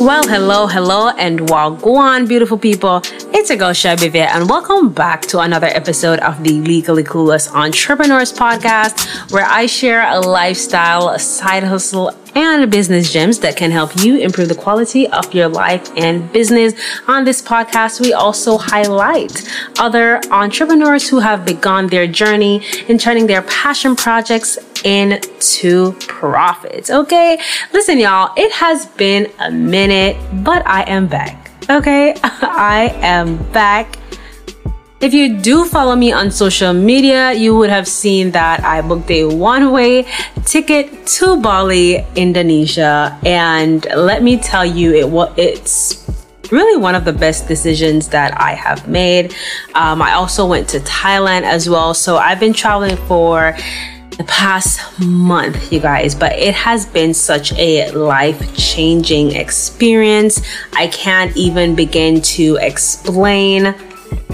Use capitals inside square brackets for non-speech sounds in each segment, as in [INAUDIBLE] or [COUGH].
Well, hello, hello, and wagwan, beautiful people. It's a girl and welcome back to another episode of the Legally Clueless Entrepreneurs Podcast, where I share a lifestyle, side hustle, and business gems that can help you improve the quality of your life and business. On this podcast, we also highlight other entrepreneurs who have begun their journey in turning their passion projects into profits. Okay, listen, y'all, it has been a minute, but I am back. Okay, [LAUGHS] I am back. If you do follow me on social media, you would have seen that I booked a one way ticket to Bali, Indonesia. And let me tell you, it was, it's really one of the best decisions that I have made. Um, I also went to Thailand as well. So I've been traveling for the past month, you guys, but it has been such a life changing experience. I can't even begin to explain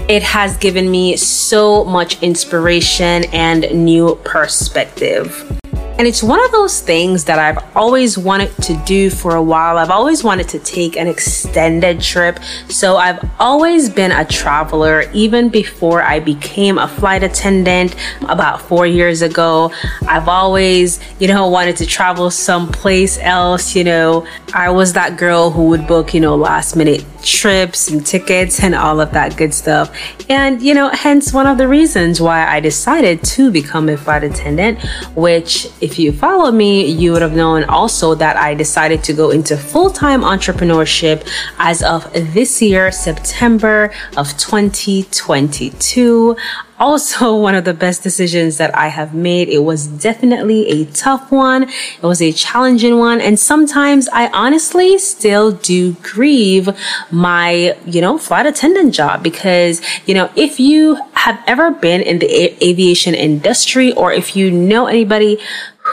it has given me so much inspiration and new perspective. And it's one of those things that I've always wanted to do for a while. I've always wanted to take an extended trip. So I've always been a traveler, even before I became a flight attendant about four years ago. I've always, you know, wanted to travel someplace else. You know, I was that girl who would book, you know, last minute trips and tickets and all of that good stuff. And, you know, hence one of the reasons why I decided to become a flight attendant, which, if you follow me, you would have known also that I decided to go into full time entrepreneurship as of this year, September of 2022 also [LAUGHS] one of the best decisions that I have made. It was definitely a tough one. It was a challenging one. And sometimes I honestly still do grieve my, you know, flight attendant job because, you know, if you have ever been in the a- aviation industry or if you know anybody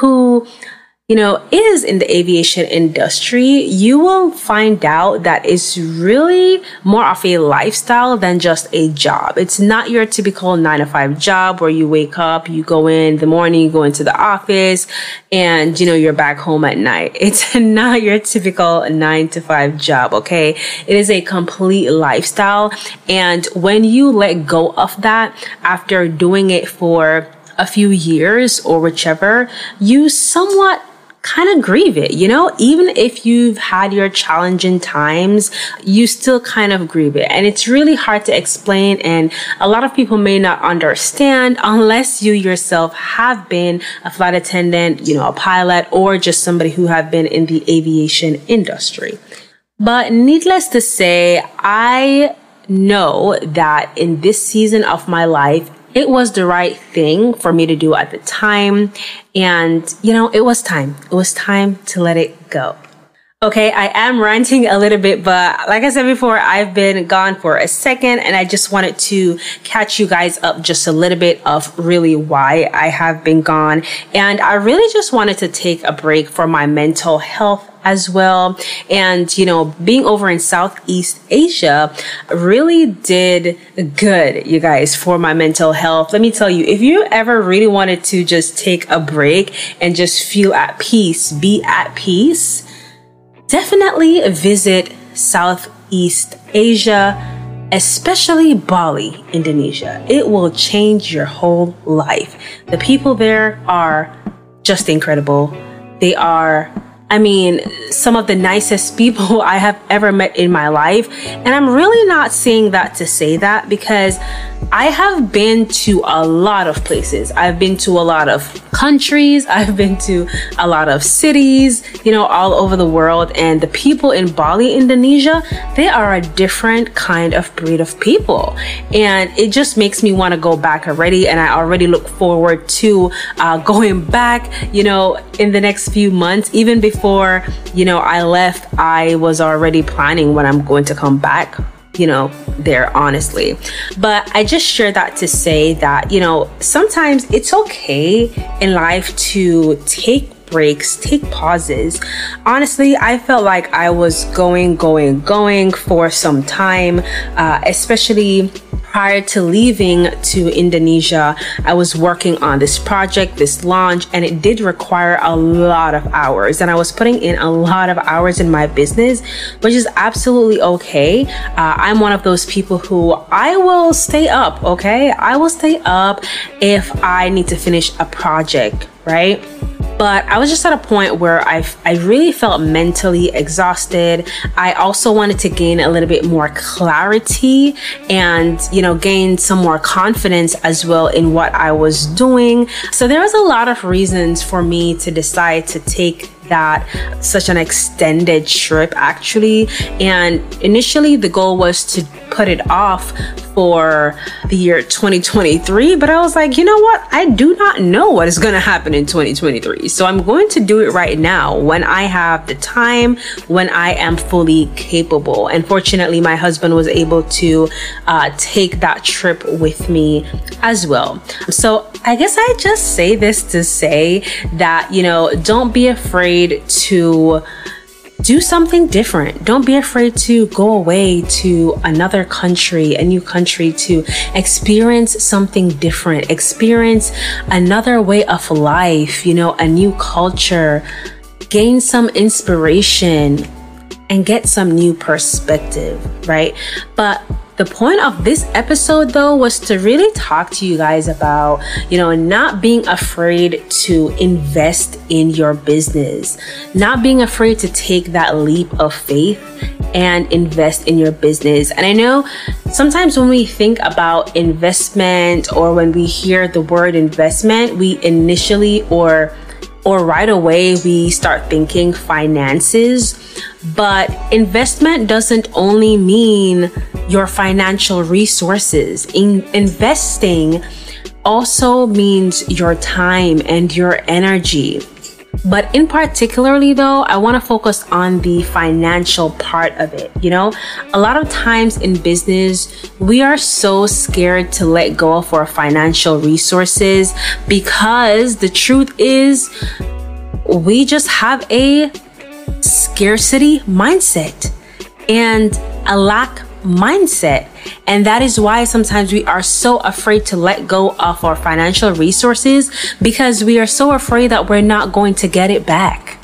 who you know, is in the aviation industry, you will find out that it's really more of a lifestyle than just a job. It's not your typical nine to five job where you wake up, you go in the morning, you go into the office, and, you know, you're back home at night. [LAUGHS] It's not your typical nine to five job, okay? It is a complete lifestyle. And when you let go of that after doing it for a few years or whichever, you somewhat kind of grieve it, you know? Even if you've had your challenging times, you still kind of grieve it. And it's really hard to explain. And a lot of people may not understand unless you yourself have been a flight attendant, you know, a pilot, or just somebody who have been in the aviation industry. But needless to say, I know that in this season of my life, it was the right thing for me to do at the time. And, you know, it was time. It was time to let it go. Okay, I am ranting a little bit, but like I said before, I've been gone for a second and I just wanted to catch you guys up just a little bit of really why I have been gone. And I really just wanted to take a break for my mental health as well. And, you know, being over in Southeast Asia really did good, you guys, for my mental health. Let me tell you, if you ever really wanted to just take a break and just feel at peace, be at peace, definitely visit Southeast Asia especially Bali, Indonesia. It will change your whole life. The people there are just incredible. They are I mean, some of the nicest people [LAUGHS] I have ever met in my life. And I'm really not saying that to say that because I have been to a lot of places. I've been to a lot of countries. [LAUGHS] I've been to a lot of cities, you know, all over the world. And the people in Bali, Indonesia, they are a different kind of breed of people. And it just makes me want to go back already. And I already look forward to uh, [LAUGHS] going back, you know, in the next few months, even before, you know, I left, I was already planning when I'm going to come back you know, there honestly. But I just share that to say that, you know, sometimes it's okay in life to take breaks, take pauses. Honestly, I felt like I was going, going, going for some time, uh, especially prior to leaving to Indonesia, I was working on this project, this launch, and it did require a lot of hours. And I was putting in a lot of hours in my business, which is absolutely okay. Uh, I'm one of those people who I will stay up, okay? I will stay up if I need to finish a project, right? But I was just at a point where I, I really felt mentally exhausted. I also wanted to gain a little bit more clarity and, you know, gain some more confidence as well in what I was doing. So there was a lot of reasons for me to decide to take that such an extended trip actually and initially the goal was to put it off for the year 2023 but i was like you know what? I do not know what is going to happen in 2023 so i'm going to do it right now when i have the time when i am fully capable. And fortunately my husband was able to uh, take that trip with me as well. So i guess i just say this to say that you know don't be afraid afraid to do something different. Don't be afraid to go away to another country, a new country, to experience something different, experience another way of life, you know, a new culture, gain some inspiration, and get some new perspective, right? But the point of this episode, though, was to really talk to you guys about, you know, not being afraid to invest in your business, not being afraid to take that leap of faith and invest in your business. And I know sometimes when we think about investment or when we hear the word investment, we initially or or right away we start thinking finances. But investment doesn't only mean your financial resources. In investing also means your time and your energy. But in particularly though, I want to focus on the financial part of it. You know, a lot of times in business, we are so scared to let go of our financial resources because the truth is we just have a scarcity mindset and a lack mindset. And that is why sometimes we are so afraid to let go of our financial resources because we are so afraid that we're not going to get it back.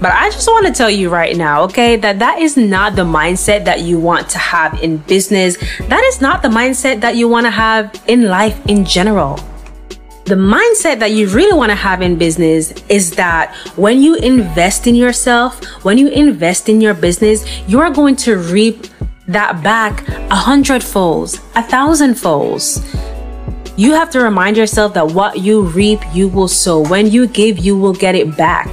But I just want to tell you right now, okay, that that is not the mindset that you want to have in business. That is not the mindset that you want to have in life in general. The mindset that you really want to have in business is that when you invest in yourself, when you invest in your business, you're going to reap that back a hundred folds, a thousand folds. You have to remind yourself that what you reap, you will sow. When you give, you will get it back.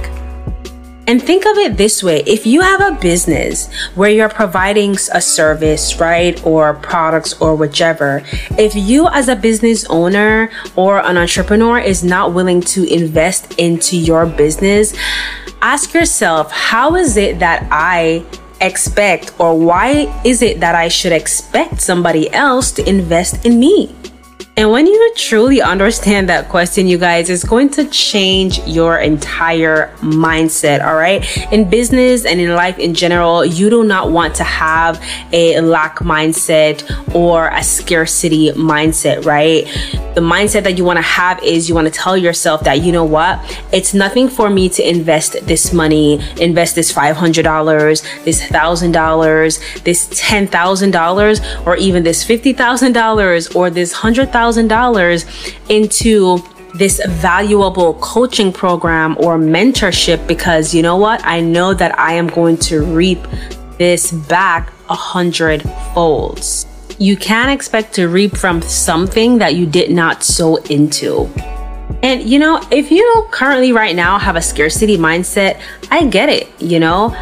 And think of it this way if you have a business where you're providing a service, right, or products or whichever, if you as a business owner or an entrepreneur is not willing to invest into your business, ask yourself, how is it that I expect or why is it that I should expect somebody else to invest in me? And when you truly understand that question, you guys, it's going to change your entire mindset. All right. In business and in life in general, you do not want to have a lack mindset or a scarcity mindset, right? The mindset that you want to have is you want to tell yourself that, you know what? It's nothing for me to invest this money, invest this $500, this $1,000, this $10,000, or even this $50,000 or this $100,000 into this valuable coaching program or mentorship because you know what? I know that I am going to reap this back a hundred folds. You can't expect to reap from something that you did not sow into. And you know, if you currently right now have a scarcity mindset, I get it, you know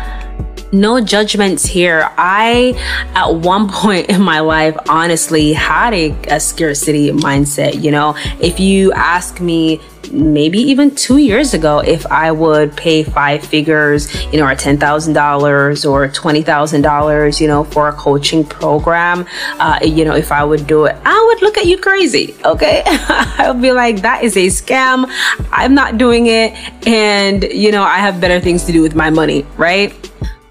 no judgments here. I, at one [LAUGHS] point in my life, honestly had a, a scarcity mindset. You know, if you ask me maybe even two years ago if I would pay five figures, you know, or $10,000 or $20,000, you know, for a coaching program, uh, you know, if I would do it, I would look at you crazy. Okay. [LAUGHS] I would be like, that is a scam. I'm not doing it. And, you know, I have better things to do with my money, right?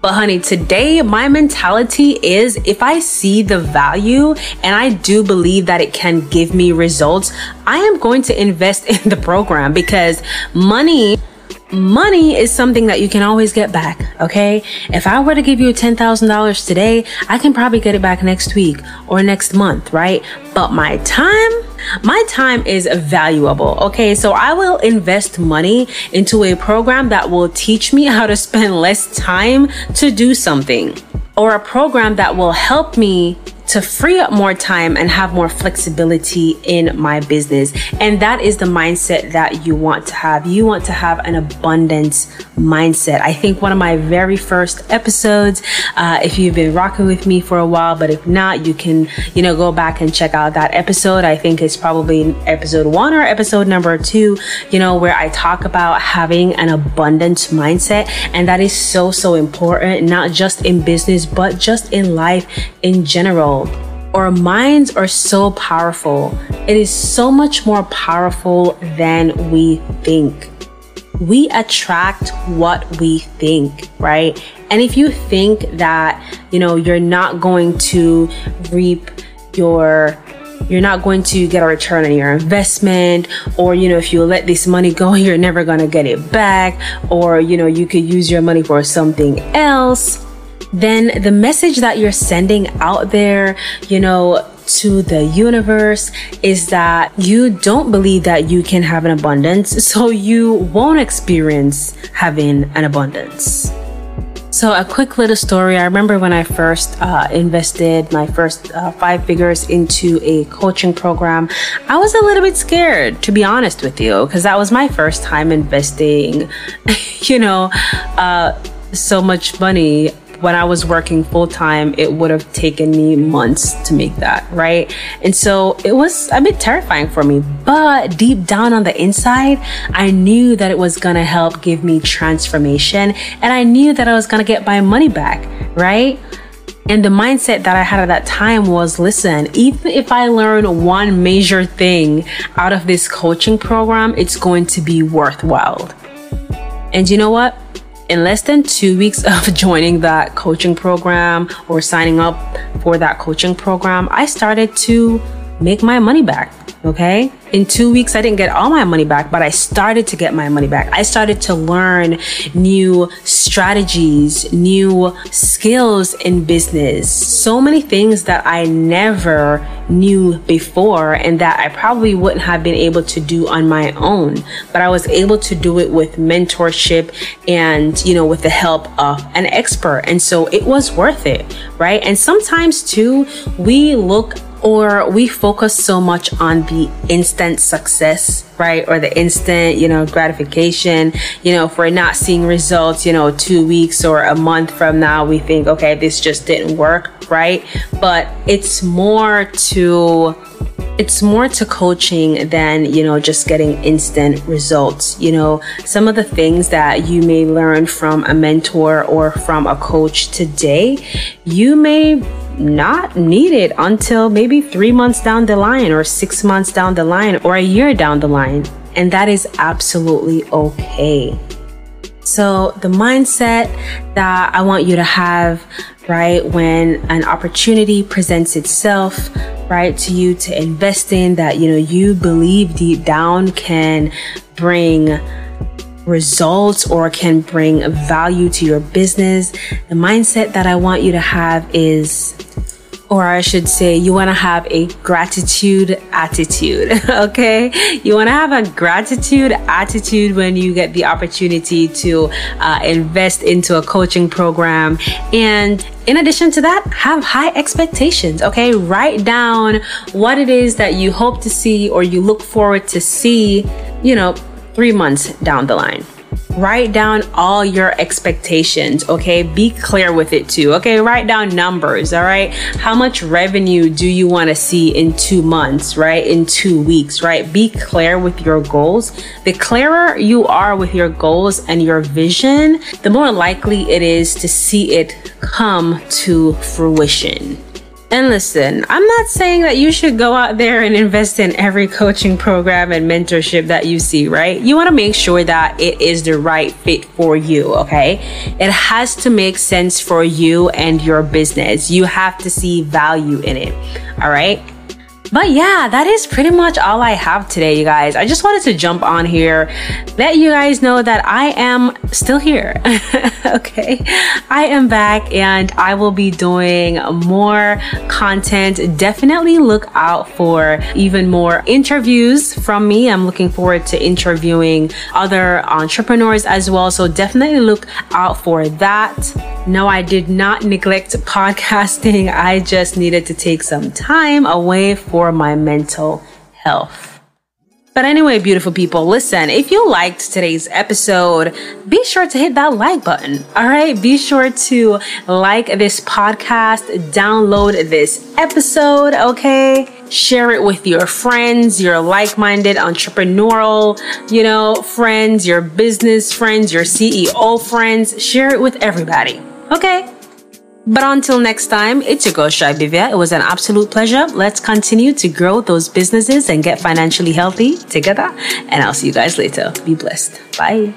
But honey, today my mentality is if I see the value and I do believe that it can give me results, I am going to invest [LAUGHS] in the program because money money is something that you can always get back. Okay. If I were to give you $10,000 today, I can probably get it back next week or next month, right? But my time, my time is valuable. Okay. So I will invest money into a program that will teach me how to spend less time to do something or a program that will help me to free up more time and have more flexibility in my business. And that is the mindset that you want to have. You want to have an abundance mindset. I think one of my very first episodes, uh, if you've been rocking with me for a while, but if not, you can, you know, go back and check out that episode. I think it's probably episode one or episode number two, you know, where I talk about having an abundance mindset. And that is so, so important, not just in business, but just in life in general our minds are so powerful. It is so much more powerful than we think. We attract what we think, right? And if you think that, you know, you're not going to reap your you're not going to get a return on your investment or you know if you let this money go [LAUGHS] you're never going to get it back or you know you could use your money for something else then the message that you're sending out there, you know, to the universe is that you don't believe that you can have an abundance, [LAUGHS] so you won't experience having an abundance. So, a quick little story. I remember when I first uh, invested my first uh, five figures into a coaching program, I was a little bit scared, to be honest with you, because that was my first time investing, [LAUGHS] you know, uh, so much money when I was working full time, it would have taken me months to make that, right? And so it was a bit terrifying for me. But deep down on the inside, I knew that it was gonna help give me transformation. And I knew that I was gonna get my money back, right? And the mindset that I had at that time was listen, even if I learn one major thing out of this coaching program, it's going to be worthwhile. And you know what? In less than two weeks [LAUGHS] of joining that coaching program or signing up for that coaching program, I started to make my money back. Okay. In two weeks, I didn't get all my money back, but I started to get my money back. I started to learn new strategies, new skills in business. So many things that I never knew before and that I probably wouldn't have been able to do on my own. But I was able to do it with mentorship and, you know, with the help of an expert. And so it was worth it, right? And sometimes too, we look or we focus so much on the instant success, right? Or the instant, you know, gratification. You know, if we're not seeing results, you know, two weeks or a month from now, we think, okay, this just didn't work, right? But it's more to it's more to coaching than you know just getting instant results you know some of the things that you may learn from a mentor or from a coach today you may not needed until maybe three months down the line, or six months down the line, or a year down the line. And that is absolutely okay. So, the mindset that I want you to have, right, when an opportunity presents itself, right, to you to invest in that, you know, you believe deep down can bring results or can bring value to your business. The mindset that I want you to have is or I should say, you want to have a gratitude attitude. [LAUGHS] Okay. You want to have a gratitude attitude when you get the opportunity to uh, invest into a coaching program. And in addition to that, have high expectations. Okay. Write down what it is that you hope to see or you look forward to see, you know, three months down the line. Write down all your expectations, okay? Be clear with it too, okay? Write down numbers, all right? How much revenue do you want to see in two months, right? In two weeks, right? Be clear with your goals. The clearer you are with your goals and your vision, the more likely it is to see it come to fruition. And listen, I'm not saying that you should go out there and invest in every coaching program and mentorship that you see, right? You want to make sure that it is the right fit for you, okay? It has to make sense for you and your business. You have to see value in it, all right? But yeah, that is pretty much all I have today, you guys. I just wanted to jump on here, let you guys know that I am still here. [LAUGHS] okay. I am back and I will be doing more content. Definitely look out for even more interviews from me. I'm looking forward to interviewing other entrepreneurs as well. So definitely look out for that. No, I did not neglect podcasting. I just needed to take some time away for my mental health. But anyway, beautiful people, listen, if you liked today's episode, be sure to hit that like button. All right. Be sure to like this podcast, download this episode. Okay. Share it with your friends, your like minded entrepreneurial, you know, friends, your business friends, your CEO friends. Share it with everybody. Okay. But until next time, it's your girl Shibivia. It was an absolute pleasure. Let's continue to grow those businesses and get financially healthy together. And I'll see you guys later. Be blessed. Bye.